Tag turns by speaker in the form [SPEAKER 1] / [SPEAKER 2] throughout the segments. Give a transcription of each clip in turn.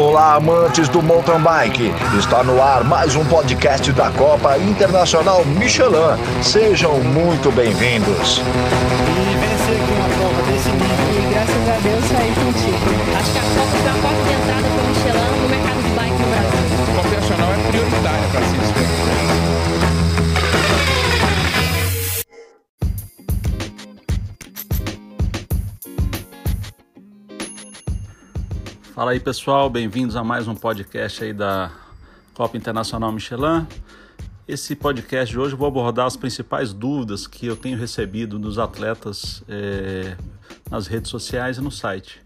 [SPEAKER 1] Olá, amantes do mountain bike. Está no ar mais um podcast da Copa Internacional Michelin. Sejam muito bem-vindos.
[SPEAKER 2] Fala aí pessoal, bem-vindos a mais um podcast aí da Copa Internacional Michelin. Esse podcast de hoje eu vou abordar as principais dúvidas que eu tenho recebido dos atletas eh, nas redes sociais e no site.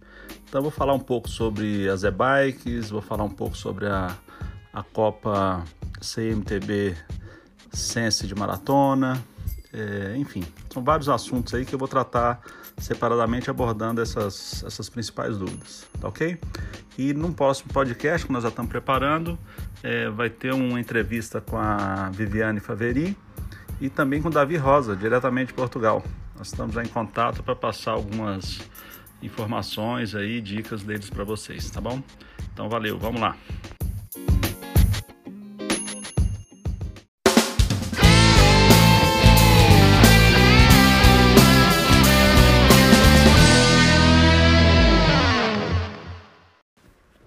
[SPEAKER 2] Então vou falar um pouco sobre as e-bikes, vou falar um pouco sobre a, a Copa CMTB Sense de Maratona, eh, enfim, são vários assuntos aí que eu vou tratar separadamente abordando essas, essas principais dúvidas, tá ok? E num próximo podcast que nós já estamos preparando, é, vai ter uma entrevista com a Viviane Faveri e também com o Davi Rosa, diretamente de Portugal. Nós estamos em contato para passar algumas informações aí, dicas deles para vocês, tá bom? Então valeu, vamos lá.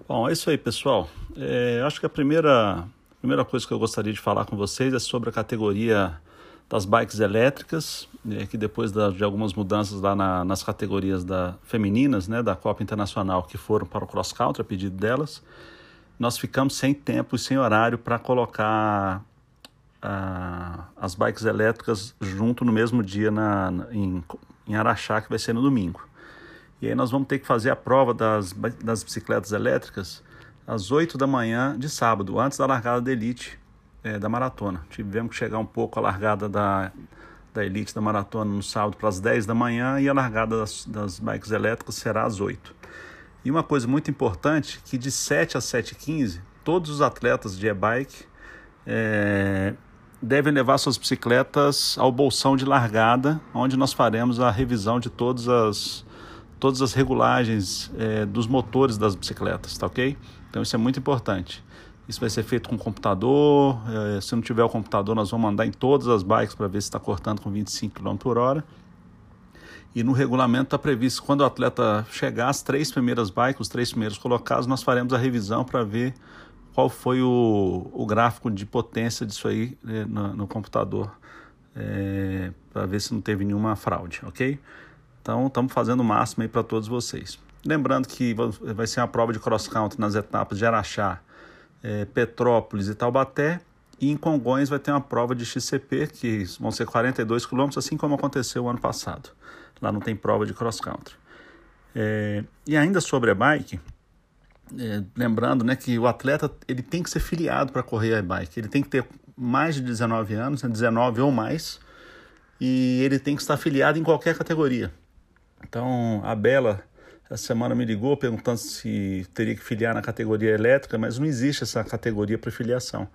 [SPEAKER 2] Bom, é isso aí, pessoal. É, acho que a primeira, primeira coisa que eu gostaria de falar com vocês é sobre a categoria das bikes elétricas, é, que depois da, de algumas mudanças lá na, nas categorias da, femininas, né, da Copa Internacional, que foram para o cross country, a pedido delas, nós ficamos sem tempo e sem horário para colocar ah, as bikes elétricas junto no mesmo dia na, na, em, em Araxá, que vai ser no domingo. E aí nós vamos ter que fazer a prova das, das bicicletas elétricas às 8 da manhã de sábado, antes da largada da Elite é, da maratona. Tivemos que chegar um pouco a largada da, da Elite da maratona no sábado para as 10 da manhã e a largada das, das bikes elétricas será às 8. E uma coisa muito importante, que de 7 às 7h15, todos os atletas de e-bike é, devem levar suas bicicletas ao bolsão de largada, onde nós faremos a revisão de todas as todas as regulagens é, dos motores das bicicletas, tá ok? Então isso é muito importante. Isso vai ser feito com computador. É, se não tiver o computador, nós vamos mandar em todas as bikes para ver se está cortando com 25 km por hora. E no regulamento está previsto quando o atleta chegar as três primeiras bikes, os três primeiros colocados, nós faremos a revisão para ver qual foi o, o gráfico de potência disso aí é, no, no, computador, é, para ver se não teve nenhuma fraude, ok? Então, estamos fazendo o máximo aí para todos vocês. Lembrando que vai ser uma prova de cross-country nas etapas de Araxá, é, Petrópolis e Taubaté. E em Congonhas vai ter uma prova de XCP, que vão ser 42 quilômetros, assim como aconteceu ano passado. Lá não tem prova de cross-country. É, e ainda sobre a bike, é, lembrando né, que o atleta ele tem que ser filiado para correr a bike. Ele tem que ter mais de 19 anos, né, 19 ou mais, e ele tem que estar filiado em qualquer categoria. Então, a Bela, essa semana me ligou perguntando se teria que filiar na categoria elétrica, mas não existe essa categoria para filiação.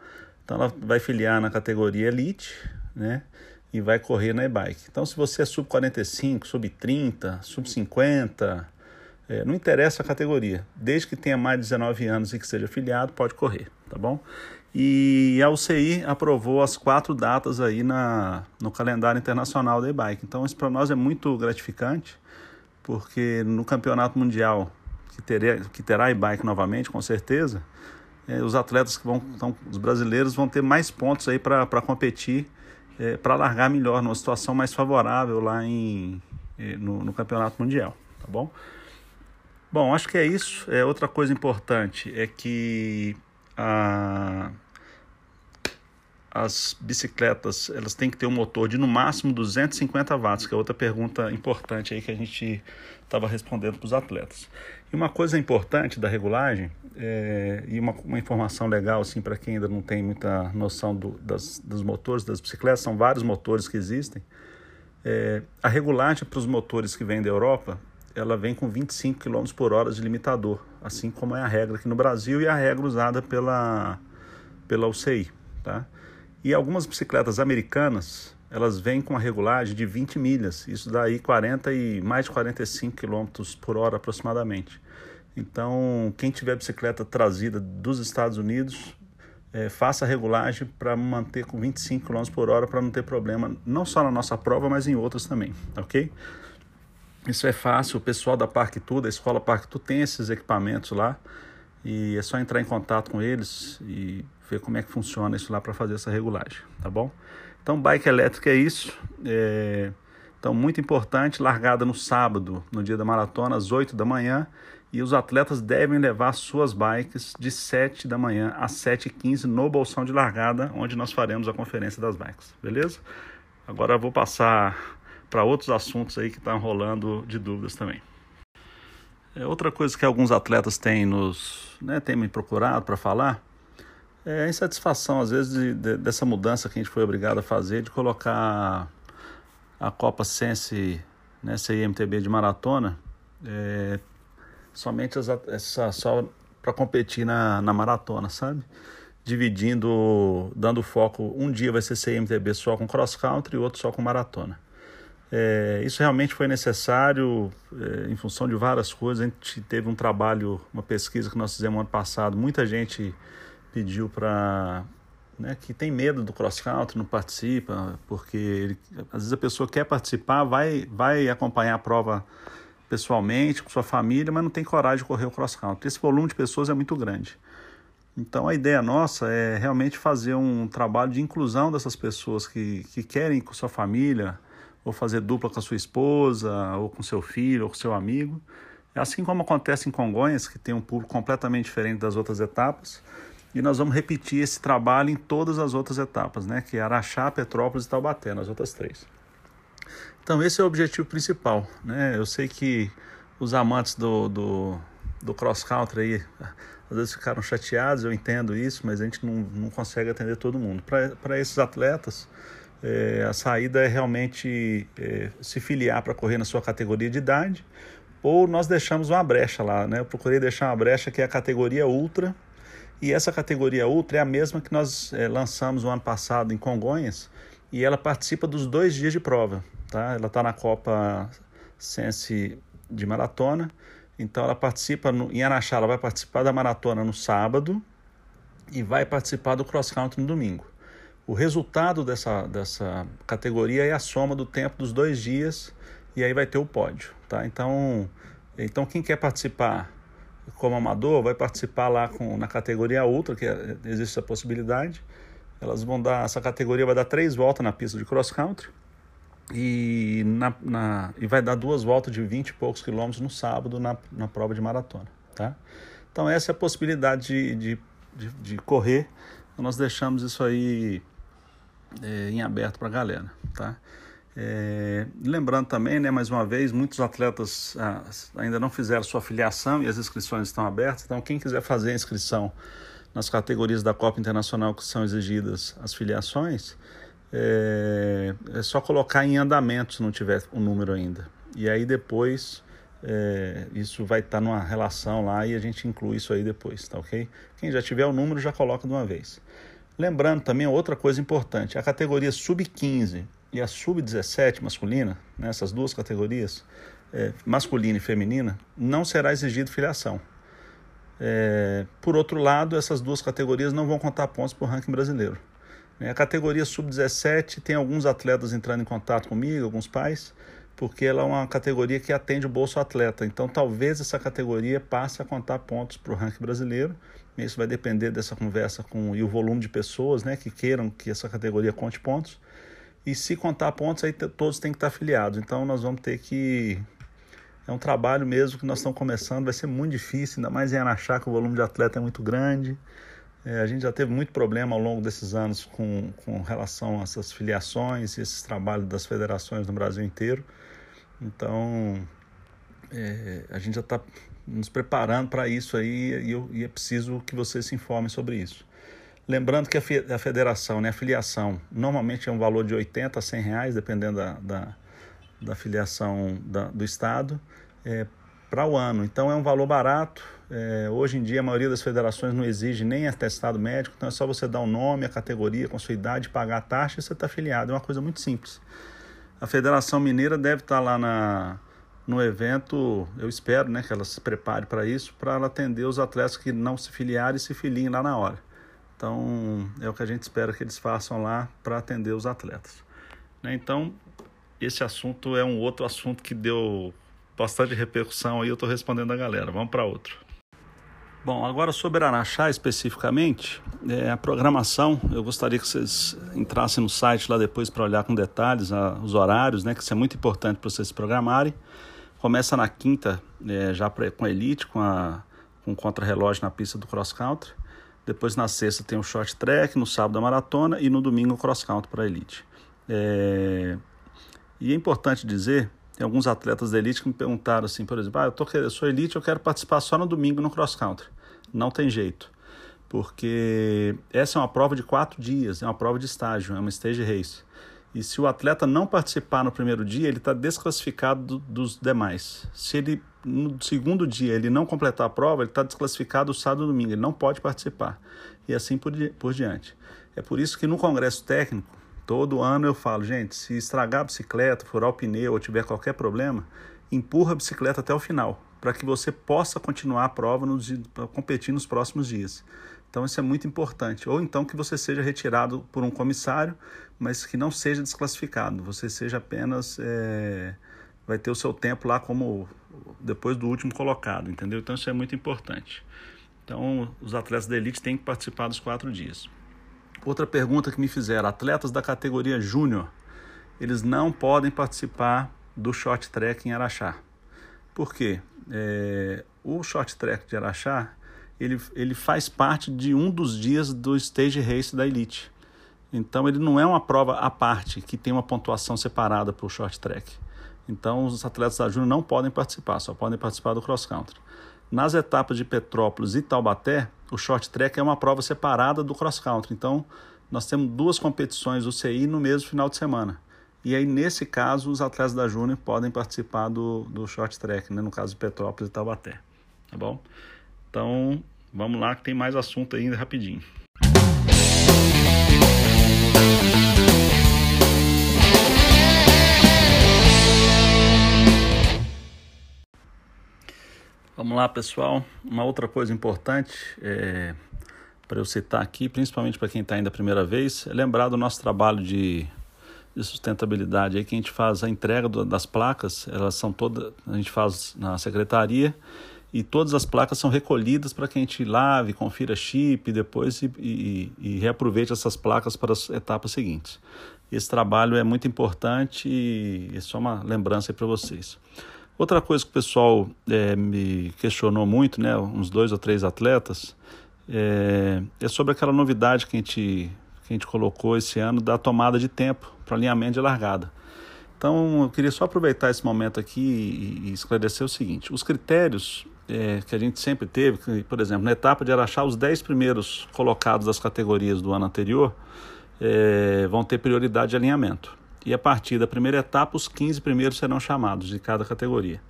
[SPEAKER 2] Então, ela vai filiar na categoria Elite, né? E vai correr na e-bike. Então, se você é sub-45, sub-30, sub-50, é, não interessa a categoria. Desde que tenha mais de 19 anos e que seja filiado, pode correr, tá bom? E a UCI aprovou as quatro datas aí na, no calendário internacional da e-bike. Então, isso para nós é muito gratificante porque no campeonato mundial que, teria, que terá e-bike novamente, com certeza, é, os atletas que vão, então, os brasileiros vão ter mais pontos aí para competir, é, para largar melhor, numa situação mais favorável lá em, é, no, no, campeonato mundial, tá bom? Bom, acho que é isso. É, outra coisa importante é que a, as bicicletas elas têm que ter um motor de no máximo 250 watts, que é outra pergunta importante aí que a gente estava respondendo para os atletas. E uma coisa importante da regulagem é, e uma, uma, informação legal assim para quem ainda não tem muita noção do, das, dos motores das bicicletas, são vários motores que existem. É, a regulagem para os motores que vêm da Europa, ela vem com 25 km por hora de limitador, assim como é a regra aqui no Brasil e a regra usada pela, pela UCI, tá? E algumas bicicletas americanas, elas vêm com a regulagem de 20 milhas, isso daí 40 e mais de 45 km por hora aproximadamente. Então, quem tiver bicicleta trazida dos Estados Unidos, é, faça a regulagem para manter com 25 km por hora para não ter problema, não só na nossa prova, mas em outras também, ok? Isso é fácil, o pessoal da Parque Tudo, da Escola Parque Tudo tem esses equipamentos lá e é só entrar em contato com eles e ver como é que funciona isso lá para fazer essa regulagem, tá bom? Então, bike elétrica é isso. É... Então, muito importante, largada no sábado, no dia da maratona, às 8 da manhã, e os atletas devem levar suas bikes de 7 da manhã às 7h15 no bolsão de largada, onde nós faremos a conferência das bikes, beleza? Agora eu vou passar para outros assuntos aí que estão rolando de dúvidas também. É, outra coisa que alguns atletas têm nos né, têm me procurado para falar é a insatisfação às vezes de, de, dessa mudança que a gente foi obrigado a fazer de colocar a Copa Sense né, CIMTB de maratona é, somente essa, só para competir na, na maratona, sabe? Dividindo, dando foco, um dia vai ser CMTB só com cross country e outro só com maratona. É, isso realmente foi necessário é, em função de várias coisas. A gente teve um trabalho, uma pesquisa que nós fizemos ano passado. Muita gente pediu para. Né, que tem medo do cross-country, não participa, porque ele, às vezes a pessoa quer participar, vai, vai acompanhar a prova pessoalmente, com sua família, mas não tem coragem de correr o cross-country. Esse volume de pessoas é muito grande. Então a ideia nossa é realmente fazer um trabalho de inclusão dessas pessoas que, que querem com sua família, ou fazer dupla com a sua esposa, ou com seu filho, ou com seu amigo. É assim como acontece em Congonhas, que tem um público completamente diferente das outras etapas. E nós vamos repetir esse trabalho em todas as outras etapas, né? que é Araxá, Petrópolis e Taubaté, nas outras três. Então esse é o objetivo principal. Né? Eu sei que os amantes do, do, do cross-country aí às vezes ficaram chateados, eu entendo isso, mas a gente não, não consegue atender todo mundo. Para esses atletas, é, a saída é realmente é, se filiar para correr na sua categoria de idade, ou nós deixamos uma brecha lá, né? Eu procurei deixar uma brecha que é a categoria Ultra, e essa categoria Ultra é a mesma que nós é, lançamos o ano passado em Congonhas, e ela participa dos dois dias de prova, tá? Ela está na Copa Sense de maratona, então ela participa no, em Araxá, ela vai participar da maratona no sábado e vai participar do cross country no domingo. O resultado dessa, dessa categoria é a soma do tempo dos dois dias e aí vai ter o pódio, tá? Então, então quem quer participar como amador vai participar lá com, na categoria Ultra, que é, existe essa possibilidade. Elas vão dar, essa categoria vai dar três voltas na pista de cross country e, na, na, e vai dar duas voltas de 20 e poucos quilômetros no sábado na, na prova de maratona, tá? Então essa é a possibilidade de, de, de, de correr. Nós deixamos isso aí é, em aberto para a galera, tá? É, lembrando também, né, mais uma vez, muitos atletas ah, ainda não fizeram sua filiação e as inscrições estão abertas. Então, quem quiser fazer a inscrição nas categorias da Copa Internacional que são exigidas as filiações, é, é só colocar em andamento se não tiver o um número ainda. E aí depois é, isso vai estar tá numa relação lá e a gente inclui isso aí depois, tá ok? Quem já tiver o número já coloca de uma vez. Lembrando também outra coisa importante: a categoria sub-15 e a sub-17 masculina, nessas né, duas categorias, é, masculina e feminina, não será exigido filiação. É, por outro lado, essas duas categorias não vão contar pontos para o ranking brasileiro. É, a categoria sub-17 tem alguns atletas entrando em contato comigo, alguns pais, porque ela é uma categoria que atende o bolso atleta. Então, talvez essa categoria passe a contar pontos para o ranking brasileiro isso vai depender dessa conversa com e o volume de pessoas né, que queiram que essa categoria conte pontos. E se contar pontos, aí todos têm que estar afiliados. Então nós vamos ter que. É um trabalho mesmo que nós estamos começando, vai ser muito difícil, ainda mais em Araxá, que o volume de atleta é muito grande. É, a gente já teve muito problema ao longo desses anos com, com relação a essas filiações e esses trabalhos das federações no Brasil inteiro. Então, é, a gente já está nos preparando para isso aí e, eu, e, é preciso que vocês se informem sobre isso. Lembrando que a, federação, né, a filiação, normalmente é um valor de 80 a 100 reais, dependendo da, da, da filiação da, do Estado, é, para o ano. Então é um valor barato. É, hoje em dia a maioria das federações não exige nem atestado médico, então é só você dar o nome, a categoria, com a sua idade, pagar a taxa e você está afiliado. É uma coisa muito simples. A Federação Mineira deve estar tá lá na no evento, eu espero né, que ela se prepare para isso, para atender os atletas que não se filiarem e se filiem lá na hora. Então, é o que a gente espera que eles façam lá para atender os atletas. Né? Então, esse assunto é um outro assunto que deu bastante repercussão aí, eu estou respondendo a galera. Vamos para outro. Bom, agora sobre Araxá especificamente, é, a programação, eu gostaria que vocês entrassem no site lá depois para olhar com detalhes a, os horários, né, que isso é muito importante para vocês se programarem. Começa na quinta, é, já pra, com a Elite, com, a, com contra-relógio na pista do cross country. Depois na sexta tem o short track, no sábado a maratona e no domingo o cross country para Elite. É, e é importante dizer tem alguns atletas da elite que me perguntaram assim, por exemplo, ah, eu, tô, eu sou elite, eu quero participar só no domingo no cross country. Não tem jeito, porque essa é uma prova de quatro dias, é uma prova de estágio, é uma stage race. E se o atleta não participar no primeiro dia, ele está desclassificado do, dos demais. Se ele no segundo dia ele não completar a prova, ele está desclassificado sábado e domingo, ele não pode participar. E assim por, por diante. É por isso que no congresso técnico Todo ano eu falo, gente, se estragar a bicicleta, furar o pneu ou tiver qualquer problema, empurra a bicicleta até o final, para que você possa continuar a prova competir nos próximos dias. Então isso é muito importante. Ou então que você seja retirado por um comissário, mas que não seja desclassificado. Você seja apenas é, vai ter o seu tempo lá como depois do último colocado, entendeu? Então isso é muito importante. Então os atletas da elite têm que participar dos quatro dias. Outra pergunta que me fizeram: atletas da categoria júnior, eles não podem participar do short track em Araxá. Por quê? É, o short track de Araxá ele, ele faz parte de um dos dias do stage race da elite. Então ele não é uma prova à parte que tem uma pontuação separada para o short track. Então os atletas da Júnior não podem participar, só podem participar do cross country. Nas etapas de Petrópolis e Taubaté, o short track é uma prova separada do cross country. Então, nós temos duas competições UCI no mesmo final de semana. E aí, nesse caso, os atletas da Júnior podem participar do, do short track, né? no caso de Petrópolis e Taubaté. Tá bom? Então, vamos lá que tem mais assunto ainda rapidinho. Vamos lá, pessoal. Uma outra coisa importante é, para eu citar aqui, principalmente para quem está indo a primeira vez, é lembrar do nosso trabalho de, de sustentabilidade aí que a gente faz a entrega do, das placas, elas são todas, a gente faz na secretaria e todas as placas são recolhidas para que a gente lave, confira chip depois e, e, e reaproveite essas placas para as etapas seguintes. Esse trabalho é muito importante e é só uma lembrança para vocês. Outra coisa que o pessoal é, me questionou muito, né, uns dois ou três atletas, é, é, sobre aquela novidade que a, gente, que a gente colocou esse ano da tomada de tempo para alinhamento de largada. Então, eu queria só aproveitar esse momento aqui e, e esclarecer o seguinte: os critérios é, que a gente sempre teve, que, por exemplo, na etapa de Araxá, os 10 primeiros colocados das categorias do ano anterior é, vão ter prioridade de alinhamento e a partir da primeira etapa, os 15 primeiros serão chamados de cada categoria.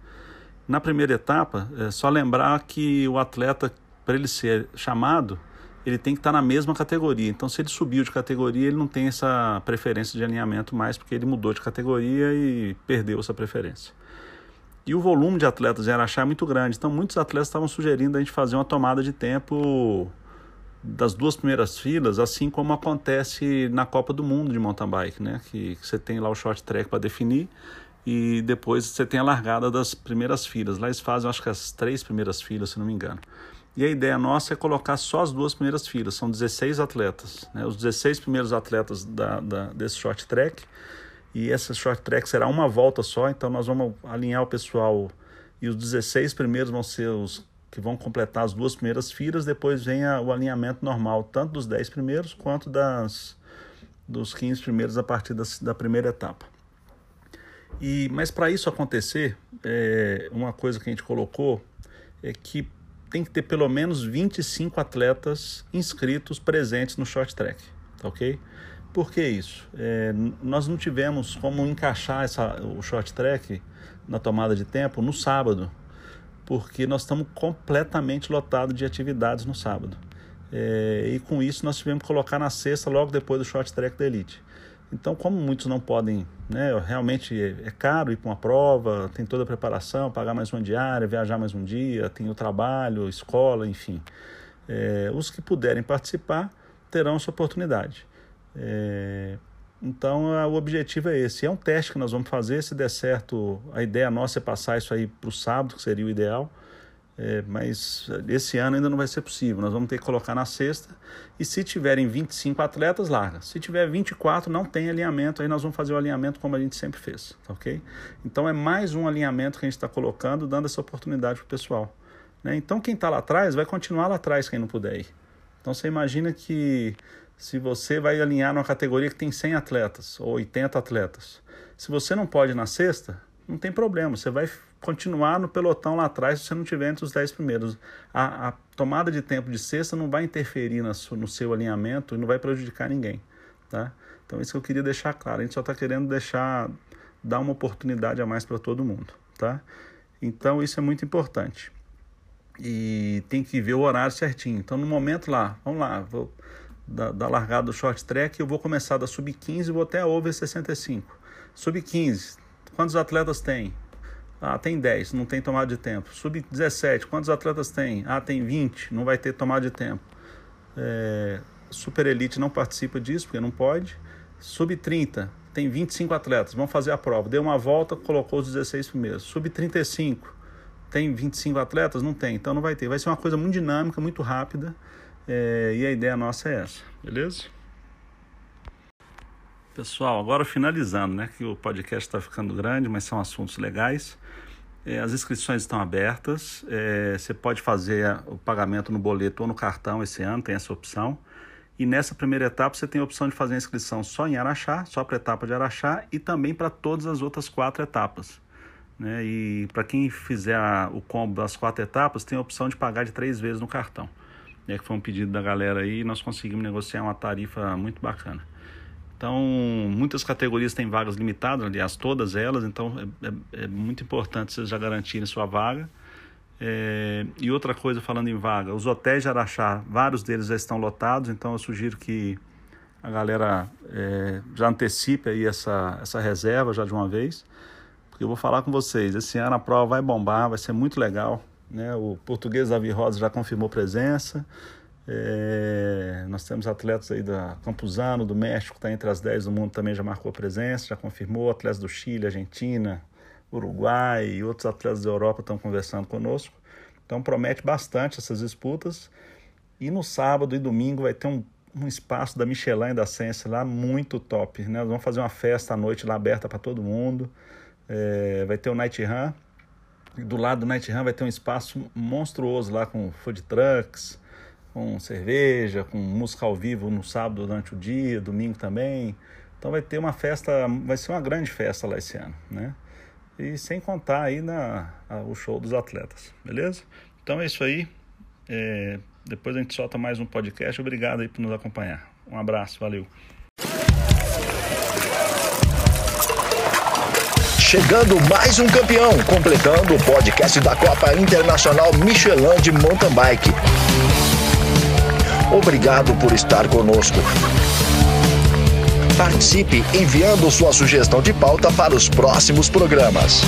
[SPEAKER 2] Na primeira etapa, é só lembrar que o atleta, para ele ser chamado, ele tem que estar na mesma categoria. Então, se ele subiu de categoria, ele não tem essa preferência de alinhamento mais, porque ele mudou de categoria e perdeu essa preferência. E o volume de atletas em Araxá é muito grande. Então, muitos atletas estavam sugerindo a gente fazer uma tomada de tempo das duas primeiras filas, assim como acontece na Copa do Mundo de mountain bike, né? Que, que você tem lá o short track para definir e depois você tem a largada das primeiras filas. Lá eles fazem, acho que as três primeiras filas, se não me engano. E a ideia nossa é colocar só as duas primeiras filas, são 16 atletas, né? Os 16 primeiros atletas da, da, desse short track. E essa short track será uma volta só, então nós vamos alinhar o pessoal e os 16 primeiros vão ser os que vão completar as duas primeiras filas, depois vem a, o alinhamento normal, tanto dos 10 primeiros quanto das, dos 15 primeiros a partir das, da primeira etapa. E, mas para isso acontecer, é, uma coisa que a gente colocou é que tem que ter pelo menos 25 atletas inscritos presentes no short track, tá ok? Por que isso? É, nós não tivemos como encaixar essa, o short track na tomada de tempo no sábado, porque nós estamos completamente lotados de atividades no sábado. É, e com isso nós tivemos que colocar na sexta, logo depois do short track da Elite. Então, como muitos não podem, né, realmente é caro ir para uma prova, tem toda a preparação, pagar mais uma diária, viajar mais um dia, tem o trabalho, escola, enfim. É, os que puderem participar terão essa oportunidade. É, então, o objetivo é esse. É um teste que nós vamos fazer. Se der certo, a ideia nossa é passar isso aí para o sábado, que seria o ideal. É, mas esse ano ainda não vai ser possível. Nós vamos ter que colocar na sexta. E se tiverem 25 atletas, larga. Se tiver 24, não tem alinhamento. Aí nós vamos fazer o alinhamento como a gente sempre fez. Tá ok? Então é mais um alinhamento que a gente está colocando, dando essa oportunidade para o pessoal. Né? Então quem está lá atrás vai continuar lá atrás, quem não puder ir. Então você imagina que se você vai alinhar numa categoria que tem 100 atletas ou 80 atletas, se você não pode na sexta, não tem problema, você vai continuar no pelotão lá atrás se você não tiver entre os 10 primeiros. A, a tomada de tempo de sexta não vai interferir no, no seu alinhamento e não vai prejudicar ninguém. Tá? Então, isso que eu queria deixar claro. A gente só está querendo deixar, dar uma oportunidade a mais para todo mundo. Tá? Então, isso é muito importante. E tem que ver o horário certinho. Então, no momento lá, vamos lá, vou da, da largada do short track, eu vou começar da sub-15 e vou até a over 65. Sub-15, quantos atletas tem? Ah, tem 10, não tem tomada de tempo. Sub-17, quantos atletas tem? Ah, tem 20, não vai ter tomada de tempo. É, Super Elite não participa disso, porque não pode. Sub-30, tem 25 atletas, vão fazer a prova. Deu uma volta, colocou os 16 primeiros. Sub-35, tem 25 atletas? Não tem, então não vai ter. Vai ser uma coisa muito dinâmica, muito rápida. É, e a ideia nossa é essa, beleza? Pessoal, agora finalizando, né? Que o podcast está ficando grande, mas são assuntos legais. É, as inscrições estão abertas. É, você pode fazer o pagamento no boleto ou no cartão esse ano, tem essa opção. E nessa primeira etapa você tem a opção de fazer a inscrição só em Araxá, só para a etapa de Araxá e também para todas as outras quatro etapas. Né? E para quem fizer a, o combo das quatro etapas, tem a opção de pagar de três vezes no cartão né, que foi um pedido da galera aí, e nós conseguimos negociar uma tarifa muito bacana. Então, muitas categorias têm vagas limitadas, aliás, todas elas, então é, é, é muito importante vocês já garantirem sua vaga. É, e outra coisa, falando em vaga, os hotéis de Araxá, vários deles já estão lotados, então eu sugiro que a galera é, já antecipe aí essa, essa reserva já de uma vez, porque eu vou falar com vocês, esse ano a prova vai bombar, vai ser muito legal, né? O português Davi Rosa já confirmou presença. É, nós temos atletas aí da Campuzano, do México, está entre as 10 do mundo, também já marcou presença, já confirmou. Atletas do Chile, Argentina, Uruguai e outros atletas da Europa estão conversando conosco. Então promete bastante essas disputas. E no sábado e domingo vai ter um, um espaço da Michelin e da Sense lá muito top. Né? Nós vamos fazer uma festa à noite lá aberta para todo mundo. É, vai ter o Night Run do lado do Night Run vai ter um espaço monstruoso lá com food trucks, com cerveja, com música ao vivo no sábado durante o dia, domingo também. Então vai ter uma festa, vai ser uma grande festa lá esse ano, né? E sem contar aí na, a, o show dos atletas, beleza? Então é isso aí. É, depois a gente solta mais um podcast. Obrigado aí por nos acompanhar. Um abraço, valeu.
[SPEAKER 1] Chegando mais um campeão, completando o podcast da Copa Internacional Michelin de Mountain Bike. Obrigado por estar conosco. Participe enviando sua sugestão de pauta para os próximos programas.